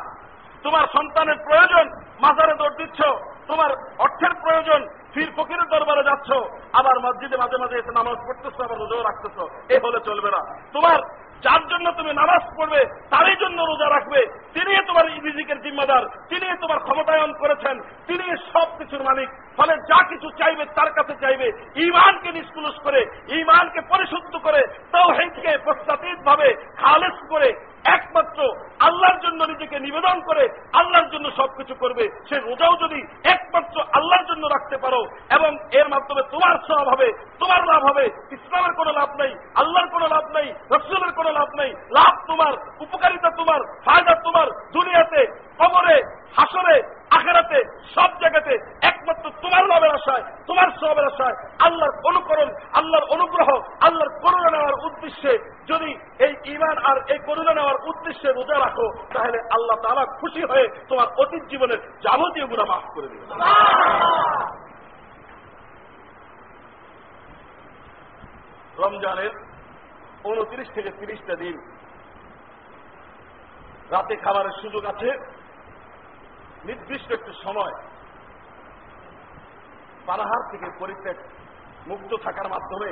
তোমার সন্তানের প্রয়োজন, মাজারে দৌড় দিচ্ছ, তোমার অর্থের প্রয়োজন, ফির ফকিরের দরবারে যাচ্ছ, আবার মসজিদে মাঝে মাঝে এসে নামাজ পড়তেছ, আবার রোজাও রাখতেছ, এ হলে চলবে না। তোমার যার জন্য তুমি নামাজ পড়বে, তারই জন্য রোজা রাখবে। তিনি তোমার রিজিকের জিম্মাদার তিনি তোমার ক্ষমতায়ন করেছেন তিনি সব কিছুর মালিক। ফলে যা কিছু চাইবে তার কাছে চাইবে। ইমানকে নিষ্কুলুস করে ইমানকে পরিশুদ্ধ করে তাও হেঁটকে প্রস্তাবিত ভাবে খালেস করে, একমাত্র আল্লাহর জন্য নিজেকে নিবেদন করে, আল্লাহর জন্য সবকিছু করবে। সে রোজাও যদি একমাত্র আল্লাহর জন্য রাখতে পারো এবং এর মাধ্যমে তোমার সব হবে, তোমার লাভ হবে, ইসলামের কোনো লাভ নেই, আল্লাহর কোনো লাভ নেই, রসুলের কোনো লাভ নেই, লাভ তোমার, উপকারিতা তোমার, ফায়দা তোমার, দুনিয়াতে কবরে হাসরে আখেরাতে, সব জায়গাতে একমাত্র তোমার লাভের আশায়, তোমার সবের আশায়, আল্লাহর অনুকরণ, আল্লাহর অনুগ্রহ, আল্লাহর করুণা নেওয়ার উদ্দেশ্যে যদি এই ইমান আর এই করুণা নেওয়ার উদ্দেশ্যে রোজা রাখো, তাহলে আল্লাহ তালা খুশি হয়ে তোমার অতীত জীবনের যাবতীয় গুণা মাফ করে দেবে। রমজানের উনত্রিশ থেকে তিরিশটা দিন রাতে খাবারের সুযোগ আছে। নির্দিষ্ট একটি সময় পানাহার থেকে পরিত্যাগ মুক্ত থাকার মাধ্যমে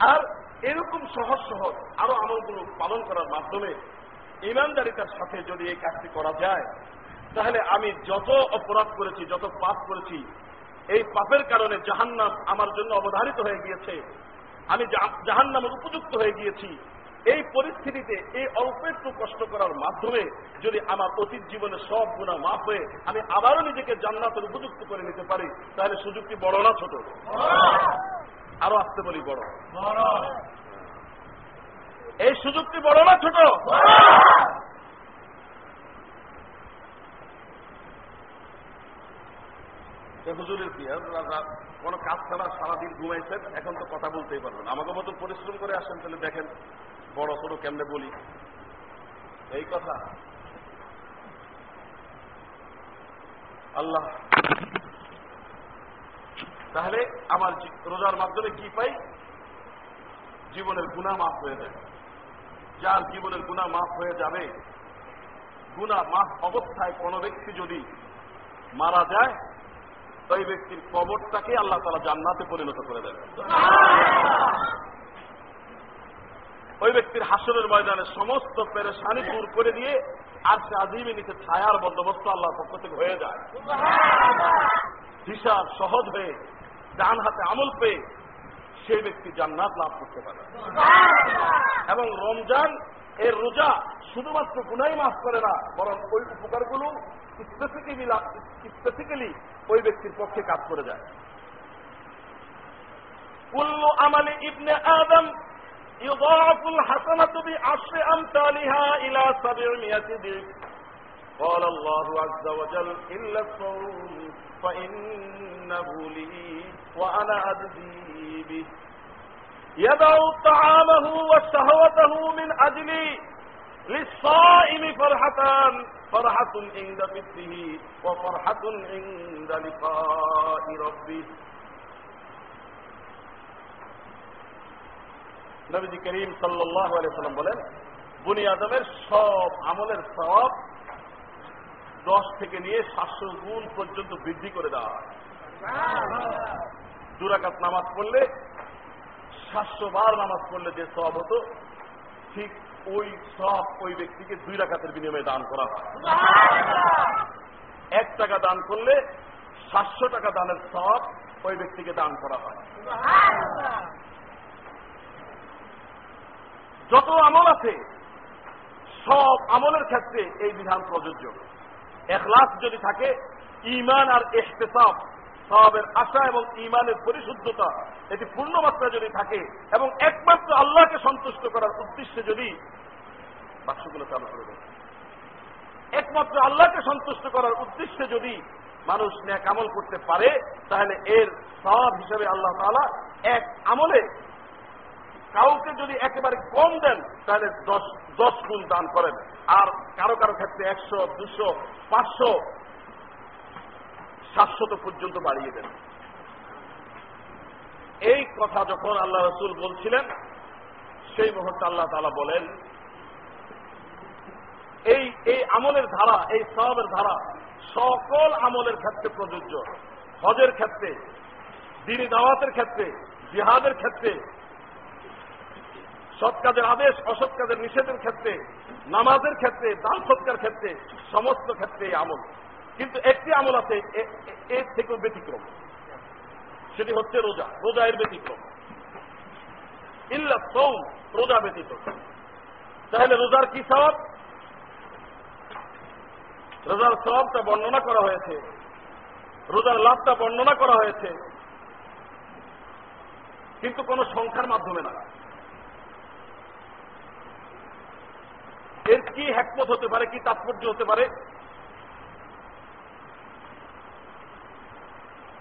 আর এরকম সহজ সহজ আরও আমলগুলো পালন করার মাধ্যমে ইমানদারিতার সাথে যদি এই কাজটি করা যায়, তাহলে আমি যত অপরাধ করেছি, যত পাপ করেছি, এই পাপের কারণে জাহান্নাম আমার জন্য অবধারিত হয়ে গিয়েছে। আমি জাহান্নামের উপযুক্ত হয়ে গিয়েছি। এই পরিস্থিতিতে এই অল্প একটু কষ্ট করার মাধ্যমে যদি আমার অতীত জীবনে সব গুণা মাফ হয়ে আমি আবারও নিজেকে জান্নাতের উপযুক্ত করে নিতে পারি, তাহলে সুযোগটি বড় না ছোট? আরও আসতে বলি বড়। এই সুযোগটি বড় না ছোট? হুজুরের কি কোন কাজ ছাড়া সারাদিন ঘুমাইছেন, এখন তো কথা বলতেই পারবেন আমাকে মতো পরিশ্রম করে আসেন, তাহলে দেখেন বড় ছোট কেমনে বলি? এই কথা। আল্লাহ। তাহলে আমার রোজার মাধ্যমে কি পাই? জীবনের গুণা মাফ হয়ে যাবে যার জীবনের গুণা মাফ হয়ে যাবে গুণা মাফ অবস্থায় কোন ব্যক্তি যদি মারা যায়, ওই ব্যক্তির কবরটাকে আল্লাহ তালা জান্নাতে পরিণত করে দেবে ব্যক্তির হাসরের ময়দানে সমস্ত পেরেশানি দূর করে দিয়ে আর সে আজিমে নিচে ছায়ার বন্দোবস্ত আল্লাহর পক্ষ থেকে হয়ে যায়। হিসাব সহজ হয়ে ডান হাতে আমল পেয়ে সেই ব্যক্তি জান্নাত লাভ করতে পারে। এবং রমজান এর রোজা শুধুমাত্র গুনাই মাফ করে না, বরং ওই উপকারগুলো স্পেসিক্যালি ওই ব্যক্তির পক্ষে কাজ করে যায়। কুল্লু আমালি ইবনে আদম يضاعف الحسنة بعشر أمثالها إلى سبعمائة ضعف قال الله عز وجل إلا الصوم فإنه لي وأنا أجزي به. يدع طعامه وشهوته من أجلي للصائم فرحتان. فرحة عند فطره وفرحة عند لقاء ربه. নবীজি করিম সাল্লাহ সাল্লাম বলেন বুনি আদমের সব আমলের সব দশ থেকে নিয়ে সাতশো গুণ পর্যন্ত বৃদ্ধি করে দেওয়া হয়। দুরাকাত নামাজ পড়লে সাতশো বার নামাজ পড়লে যে সব হতো ঠিক ওই সব ওই ব্যক্তিকে দুই রাকাতের বিনিময়ে দান করা হয়। এক টাকা দান করলে সাতশো টাকা দানের সব ওই ব্যক্তিকে দান করা হয়। যত আমল আছে, সব আমলের ক্ষেত্রে এই বিধান প্রযোজ্য। এখলাস যদি থাকে ইমান আর এহতেসাব সবের আশা এবং ইমানের পরিশুদ্ধতা, এটি পূর্ণমাত্রা যদি থাকে এবং একমাত্র আল্লাহকে সন্তুষ্ট করার উদ্দেশ্যে যদি বাক্সগুলো চালু করে দেয় একমাত্র আল্লাহকে সন্তুষ্ট করার উদ্দেশ্যে যদি মানুষ ন্যাক আমল করতে পারে, তাহলে এর সব হিসাবে আল্লাহ তালা এক আমলে কাউকে যদি একেবারে কম দেন, তাহলে দশ দশ গুণ দান করেন। আর কারও কারও ক্ষেত্রে একশো, দুশো, পাঁচশো, সাতশত পর্যন্ত বাড়িয়ে দেন। এই কথা যখন আল্লাহ রসুল বলছিলেন, সেই মুহূর্তে আল্লাহ তালা বলেন, এই এই আমলের ধারা, এই সবের ধারা সকল আমলের ক্ষেত্রে প্রযোজ্য। হজের ক্ষেত্রে, দিনী দাওয়াতের ক্ষেত্রে, জিহাদের ক্ষেত্রে সৎ কাজের আদেশ, অসৎ কাজের নিষেধের ক্ষেত্রে, নামাজের ক্ষেত্রে, দান সৎকার ক্ষেত্রে, সমস্ত ক্ষেত্রে আমল। কিন্তু একটি আমল আছে এর থেকেও ব্যতিক্রম। সেটি হচ্ছে রোজা রোজা এর ব্যতিক্রম। ইল্লা সৌম, রোজা ব্যতীত। তাহলে রোজার কি সব রোজার সবটা বর্ণনা করা হয়েছে। রোজার লাভটা বর্ণনা করা হয়েছে। কিন্তু কোন সংখ্যার মাধ্যমে না। এর কি হ্যাকমত হতে পারে, কি তাৎপর্য হতে পারে?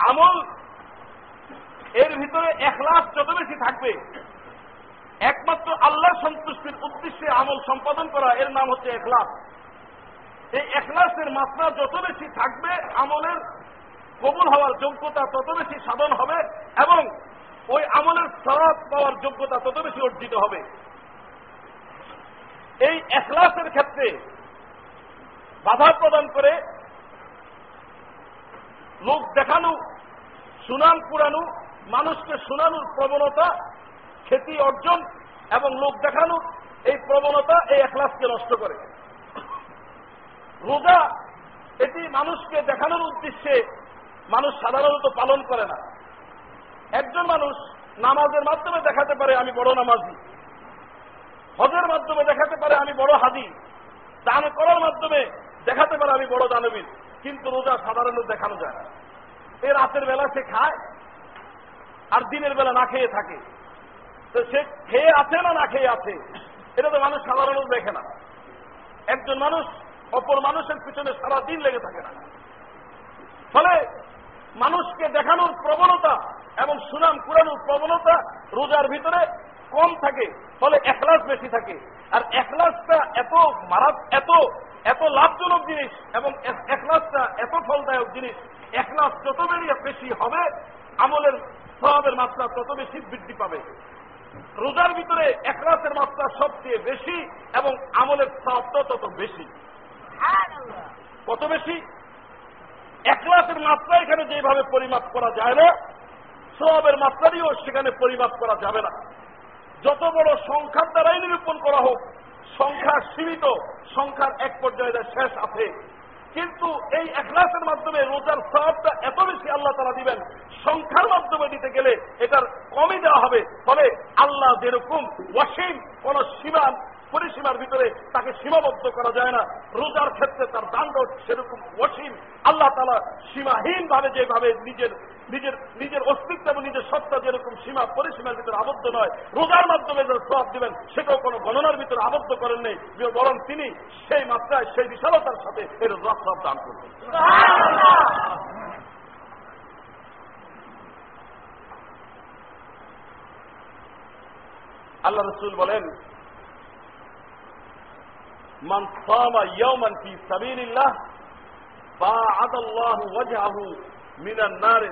আমল, এর ভিতরে এখলাস যত বেশি থাকবে, একমাত্র আল্লাহর সন্তুষ্টির উদ্দেশ্যে আমল সম্পাদন করা, এর নাম হচ্ছে এখলাস। এই এখলাসের মাত্রা যত বেশি থাকবে, আমলের কবুল হওয়ার যোগ্যতা তত বেশি সাধন হবে এবং ওই আমলের সরাব পাওয়ার যোগ্যতা তত বেশি অর্জিত হবে। এই এখলাসের ক্ষেত্রে বাধা প্রদান করে লোক দেখানো, সুনাম পুরানো, মানুষকে শোনানোর প্রবণতা, খ্যাতি অর্জন এবং লোক দেখানো, এই প্রবণতা, এই এখলাসকে নষ্ট করে। রোজা, এটি মানুষকে দেখানোর উদ্দেশ্যে মানুষ সাধারণত পালন করে না। একজন মানুষ নামাজের মাধ্যমে দেখাতে পারে, আমি বড় নামাজি। হজের মাধ্যমে দেখাতে পারে আমি বড় হাদি। দান করার মাধ্যমে দেখাতে পারে আমি বড় দানবীর। কিন্তু রোজা সাধারণত দেখানো যায় না। এ রাতের বেলা সে খায়, আর দিনের বেলা না খেয়ে থাকে। তো সে খেয়ে আছে না না খেয়ে আছে, এটা তো মানুষ সাধারণত দেখে না। একজন মানুষ অপর মানুষের পিছনে সারা দিন লেগে থাকে না। ফলে মানুষকে দেখানোর প্রবণতা এবং সুনাম কুড়ানোর প্রবণতা রোজার ভিতরে কম থাকে, ফলে এখলাস বেশি থাকে। আর এখলাসটা এত মারাত, এত এত লাভজনক জিনিস এবং এখলাসটা এত ফলদায়ক জিনিস, এখলাস যত বেশি হবে, আমলের স্বভাবের মাত্রা তত বেশি বৃদ্ধি পাবে। রোজার ভিতরে এখলাসের মাত্রা সবচেয়ে বেশি এবং আমলের স্বভাবটা তত বেশি। কত বেশি? একলাসের মাত্রা এখানে যেভাবে পরিমাপ করা যায় না সবের মাত্রাটিও সেখানে পরিমাপ করা যাবে না। যত বড় সংখ্যার দ্বারাই নিরূপণ করা হোক সংখ্যা সীমিত, সংখ্যার এক পর্যায়ে শেষ আছে। কিন্তু এই একলাসের মাধ্যমে রোজার সবটা এত বেশি আল্লাহ তারা দিবেন, সংখ্যার মাধ্যমে দিতে গেলে এটার কমই দেওয়া হবে। ফলে আল্লাহ যেরকম ওয়াসিম কোন সীমান পরিসীমার ভিতরে তাকে সীমাবদ্ধ করা যায় না। রোজার ক্ষেত্রে তার দাণ্ড সেরকম অসীম। আল্লাহ তালা সীমাহীন ভাবে যেভাবে নিজের নিজের নিজের অস্তিত্ব এবং নিজের সত্তা যেরকম সীমা পরিসীমার ভিতরে আবদ্ধ নয়, রোজার মাধ্যমে যে সব দিবেন, সেটাও কোনো গণনার ভিতরে আবদ্ধ করেন নেই বরং তিনি সেই মাত্রায়, সেই বিশালতার সাথে এর রস দান করবেন। আল্লাহ রসুল বলেন, মান সামা ইয়াওমান ফি সাবিলিল্লাহ বা আদাল্লাহু ওয়াজহাহু মিনান নার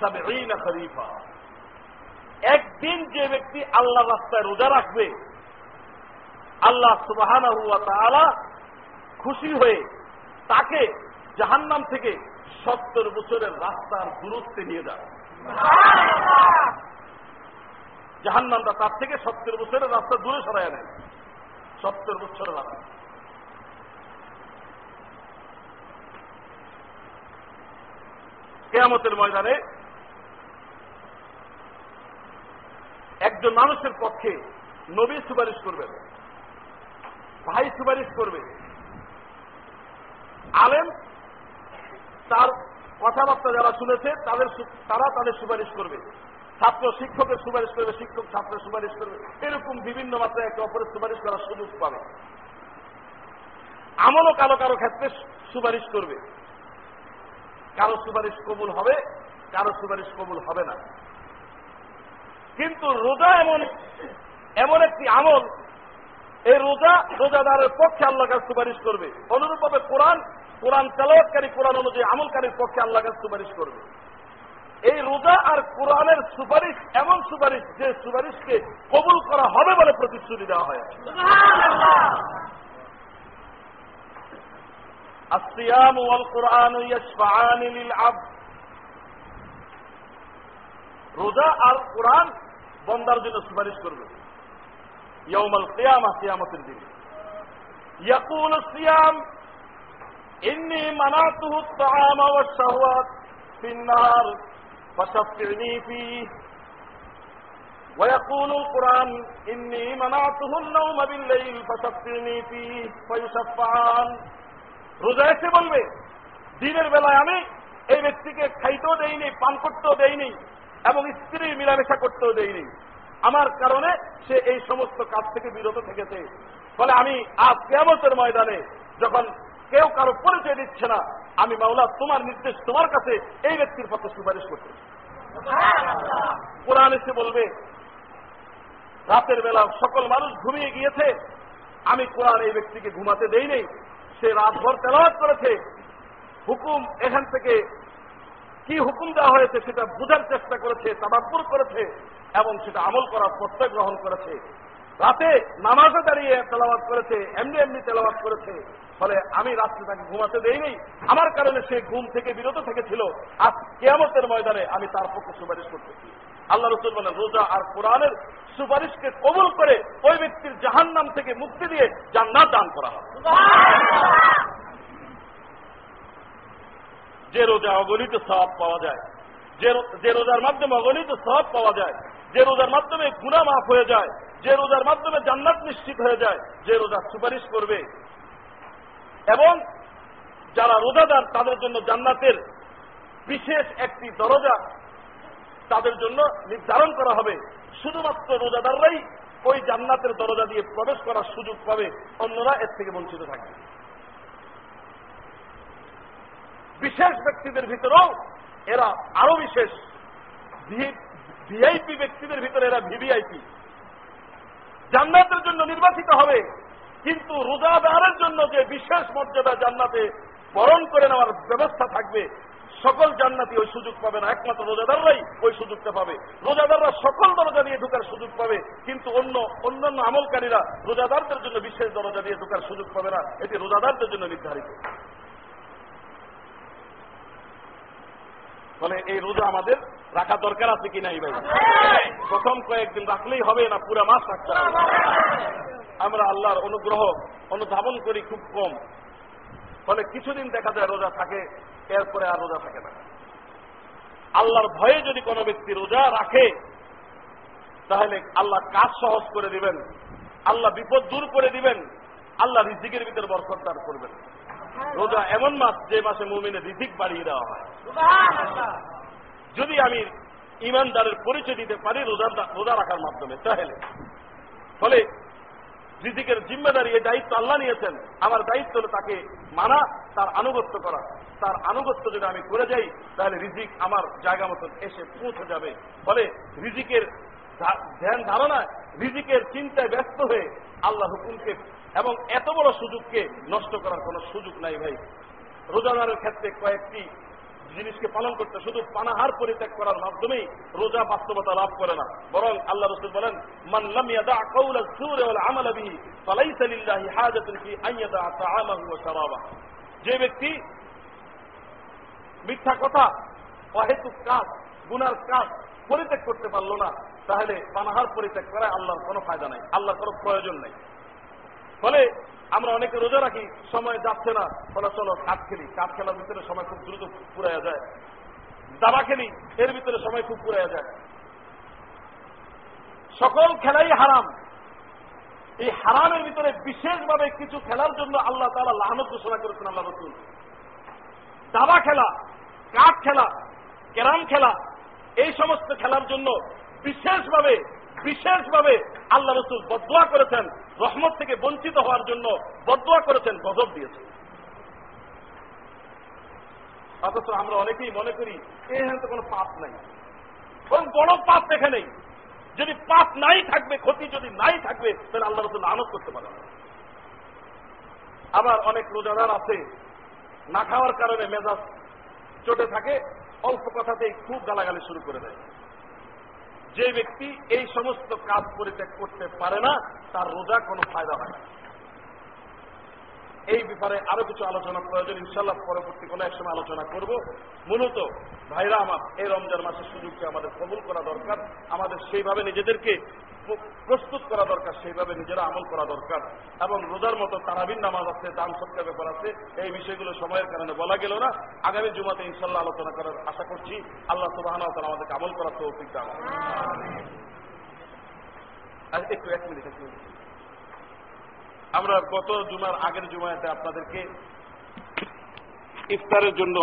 খরিফা একদিন যে ব্যক্তি আল্লাহ রাস্তায় রোজা রাখবে আল্লাহ সুবাহান খুশি হয়ে তাকে জাহান্নাম থেকে সত্তর বছরের রাস্তার দূরত্বে নিয়ে যায়। জাহান্নামটা তার থেকে সত্তর বছরের রাস্তা দূরে সরাই নেয়। সত্তর বছরের রাস্তা। কেয়ামতের ময়দানে একজন মানুষের পক্ষে নবী সুপারিশ করবেন ভাই সুপারিশ করবে। আলেম তার কথাবার্তা যারা শুনেছে, তাদের তারা তাদের সুপারিশ করবে। ছাত্র শিক্ষকের সুপারিশ করবে, শিক্ষক ছাত্রের সুপারিশ করবে। এরকম বিভিন্ন মাত্রায় একে অপরের সুপারিশ করার সুযোগ পাবে। আমলও কারও কারও ক্ষেত্রে সুপারিশ করবে। কারও সুপারিশ কবুল হবে, কারও সুপারিশ কবুল হবে না। কিন্তু রোজা এমন এমন একটি আমল এই রোজা রোজাদারের পক্ষে আল্লাহ কাছে সুপারিশ করবে অনুরূপভাবে কোরআন কোরআন তেলাওয়াতকারী কোরআন অনুযায়ী আমলকারীর পক্ষে আল্লাহ কাছে সুপারিশ করবে এই রোজা আর কোরআনের সুপারিশ এমন সুপারিশ যে সুপারিশকে কবুল করা হবে বলে প্রতিশ্রুতি দেওয়া হয় الصيام والقرآن يشفعان للعبد রোজা আর কোরআন বন্দার জন্য সুপারিশ করবে ইয়ৌমাল কিয়ামা কিয়ামতের দিন ইয়াকুল সিয়াম إني منعته الطعام والشهوات في النهار فشفعني فيه ويقول القرآن إني منعته النوم بالليل فشفعني فيه فيشفعان রোজা এসে বলবে দিনের বেলায় আমি এই ব্যক্তিকে খাইতেও দেইনি পান করতেও দেইনি এবং স্ত্রীর মিলামেশা করতেও দেইনি আমার কারণে সে এই সমস্ত কাজ থেকে বিরত থেকেছে। ফলে আমি আজ কেমতের ময়দানে যখন কেউ কারও পরিচয় দিচ্ছে না, আমি মাওলা তোমার নির্দেশ তোমার কাছে এই ব্যক্তির পক্ষে সুপারিশ করতে কোরআন এসে বলবে, রাতের বেলা সকল মানুষ ঘুমিয়ে গিয়েছে, আমি কোরআন এই ব্যক্তিকে ঘুমাতে দেই নেই সে রাতভর তেলাওয়াত করেছে। হুকুম এখান থেকে কি হুকুম দেওয়া হয়েছে সেটা বোঝার চেষ্টা করেছে তাদাপুর করেছে এবং সেটা আমল করার প্রত্যয় গ্রহণ করেছে। রাতে নামাজে দাঁড়িয়ে তেলাওয়াত করেছে, এমনি এমনি তেলাওয়াত করেছে। ফলে আমি রাত্রে তাকে ঘুমাতে দেইনি। আমার কারণে সে ঘুম থেকে বিরত থেকেছিল। আজ কেয়ামতের ময়দানে আমি তার পক্ষে সুপারিশ করতেছি। আল্লাহ রসুল বলেন, রোজা আর কোরআনের সুপারিশকে কবুল করে ওই ব্যক্তির জাহান নাম থেকে মুক্তি দিয়ে জান্নাত দান করা হবে। যে রোজা অগণিত সব পাওয়া যায়, যে রোজার মাধ্যমে অগণিত সব পাওয়া যায়, যে রোজার মাধ্যমে গুণা মাফ হয়ে যায়, যে রোজার মাধ্যমে জান্নাত নিশ্চিত হয়ে যায়, যে রোজা সুপারিশ করবে। এবং যারা রোজাদার, তাদের জন্য জান্নাতের বিশেষ একটি দরজা তাদের জন্য নির্ধারণ করা হবে। শুধুমাত্র রোজাদাররাই ওই জান্নাতের দরজা দিয়ে প্রবেশ করার সুযোগ পাবে, অন্যরা এর থেকে বঞ্চিত থাকবে। বিশেষ ব্যক্তিদের ভিতরেও এরা আরও বিশেষ। ভিআইপি ব্যক্তিদের ভিতরে এরা ভিভিআইপি। জান্নাতের জন্য নির্বাচিত হবে, কিন্তু রোজাদারের জন্য যে বিশেষ মর্যাদা জান্নাতে বরণ করে নেওয়ার ব্যবস্থা থাকবে, সকল জান্নাতি ওই সুযোগ পাবে না। একমাত্র রোজাদাররাই ওই সুযোগটা পাবে। রোজাদাররা সকল দরজা দিয়ে ঢুকার সুযোগ পাবে, কিন্তু অন্য, অন্যান্য আমলকারীরা রোজাদারদের জন্য বিশেষ দরজা দিয়ে ঢুকার সুযোগ পাবে না। এটি রোজাদারদের জন্য নির্ধারিত। ফলে এই রোজা আমাদের রাখা দরকার আছে কিনা এই ভাই? প্রথম কয়েকদিন রাখলেই হবে না, পুরা মাস রাখতে হবে। আমরা আল্লাহর অনুগ্রহ, অনুধাবন করি খুব কম। ফলে কিছুদিন দেখা যায় রোজা থাকে, এরপরে আর রোজা থাকে না। আল্লাহর ভয়ে যদি কোনো ব্যক্তি রোজা রাখে, তাহলে আল্লাহ কাজ সহজ করে দিবেন, আল্লাহ বিপদ দূর করে দিবেন, আল্লাহ রিজিকের ভিতরে বরকত দান করবেন। রোজা এমন মাস যে মাসে মুমিনে রিজিক বাড়িয়ে দেওয়া হয়। যদি আমি ইমানদারের পরিচয় দিতে পারি রোজা রোজা রাখার মাধ্যমে তাহলে। ফলে রিজিকের জিম্মেদারি এই দায়িত্ব আল্লাহ নিয়েছেন। আমার দায়িত্ব হলো তাকে মানা তার আনুগত্য করা। তার আনুগত্য যদি আমি করে যাই তাহলে রিজিক আমার জায়গা মতন এসে পৌঁছে যাবে। ফলে রিজিকের ধ্যান ধারণা রিজিকের চিন্তায় ব্যস্ত হয়ে আল্লাহ হুকুমকে এবং এত বড় সুযোগকে নষ্ট করার কোন সুযোগ নাই ভাই। রোজাদারের ক্ষেত্রে কয়েকটি জিনিসকে পালন করতে শুধু পানাহার পরিত্যাগ করার মাধ্যমেই রোজা বাস্তবতা লাভ করে না। বরং আল্লাহ রসুল বলেন মানলাম ইয়াদা কাউলা সুরে আমালা বিহি, ফালাইসা লিল্লাহি হাজাতুন ফি আন ইয়াদা তাআমাহু ওয়া শারাবা যে ব্যক্তি মিথ্যা কথা, অহেতুক কাজ, গুনার কাজ পরিত্যাগ করতে পারল না, তাহলে পানাহার পরিত্যাগ করায় আল্লাহর কোনো ফায়দা নাই, আল্লাহর কোনো প্রয়োজন নেই। ফলে আমরা অনেকে রোজা রাখি, সময় যাচ্ছে না। ফলে চলো কাঠ খেলি। কাঠ খেলার ভিতরে সময় খুব দ্রুত পুরাইয়া যায়। দাবা খেলি, এর ভিতরে সময় খুব পুরাইয়া যায়। সকল খেলাই হারাম। এই হারামের ভিতরে বিশেষভাবে কিছু খেলার জন্য আল্লাহ তালা লাহানত ঘোষণা করেছেন, আল্লাহ রসুল। দাবা খেলা কাঠ খেলা, ক্যারাম খেলা, এই সমস্ত খেলার জন্য বিশেষভাবে বিশেষভাবে আল্লাহ রসুল বদোয়া করেছেন, রহমত থেকে বঞ্চিত হওয়ার জন্য বদোয়া করেছেন, গজব দিয়েছেন। অথচ আমরা অনেকেই মনে করি এখানে তো কোনো পাপ নাই। কোন বড় পাপ দেখে নেই। যদি পাপ নাই থাকবে, ক্ষতি যদি নাই থাকবে, তাহলে আল্লাহ রসুল আনত করতে পারে না আবার অনেক রোজাদার আছে, না খাওয়ার কারণে মেজাজ চটে থাকে, অল্প কথাতেই খুব গালাগালি শুরু করে দেয়। যে ব্যক্তি এই সমস্ত কাজ পরিত্যাগ করতে পারে না, তার রোজা কোনো ফায়দা হয় না। এই ব্যাপারে আরও কিছু আলোচনা প্রয়োজন ইনশাল্লাহ পরবর্তী কোনো এক সময় আলোচনা করব। মূলত ভাইরা আমার, এই রমজান মাসের সুযোগকে আমাদের কবুল করা দরকার। আমাদের সেইভাবে নিজেদেরকে প্রস্তুত করা দরকার, সেইভাবে নিজেরা আমল করা দরকার। এবং রোজার মতো তারাবিন নামাজ আছে দান সৎকার ব্যাপার আছে, এই বিষয়গুলো সময়ের কারণে বলা গেল না। আগামী জুমাতে ইনশাল্লাহ আলোচনা করার আশা করছি। আল্লাহ সুবাহ আমাদেরকে আমল করার তৌফিক দান একটু এক মিনিট। আমরা গত জুমার আগের জুমাতে আপনাদেরকে ইফতারের জন্য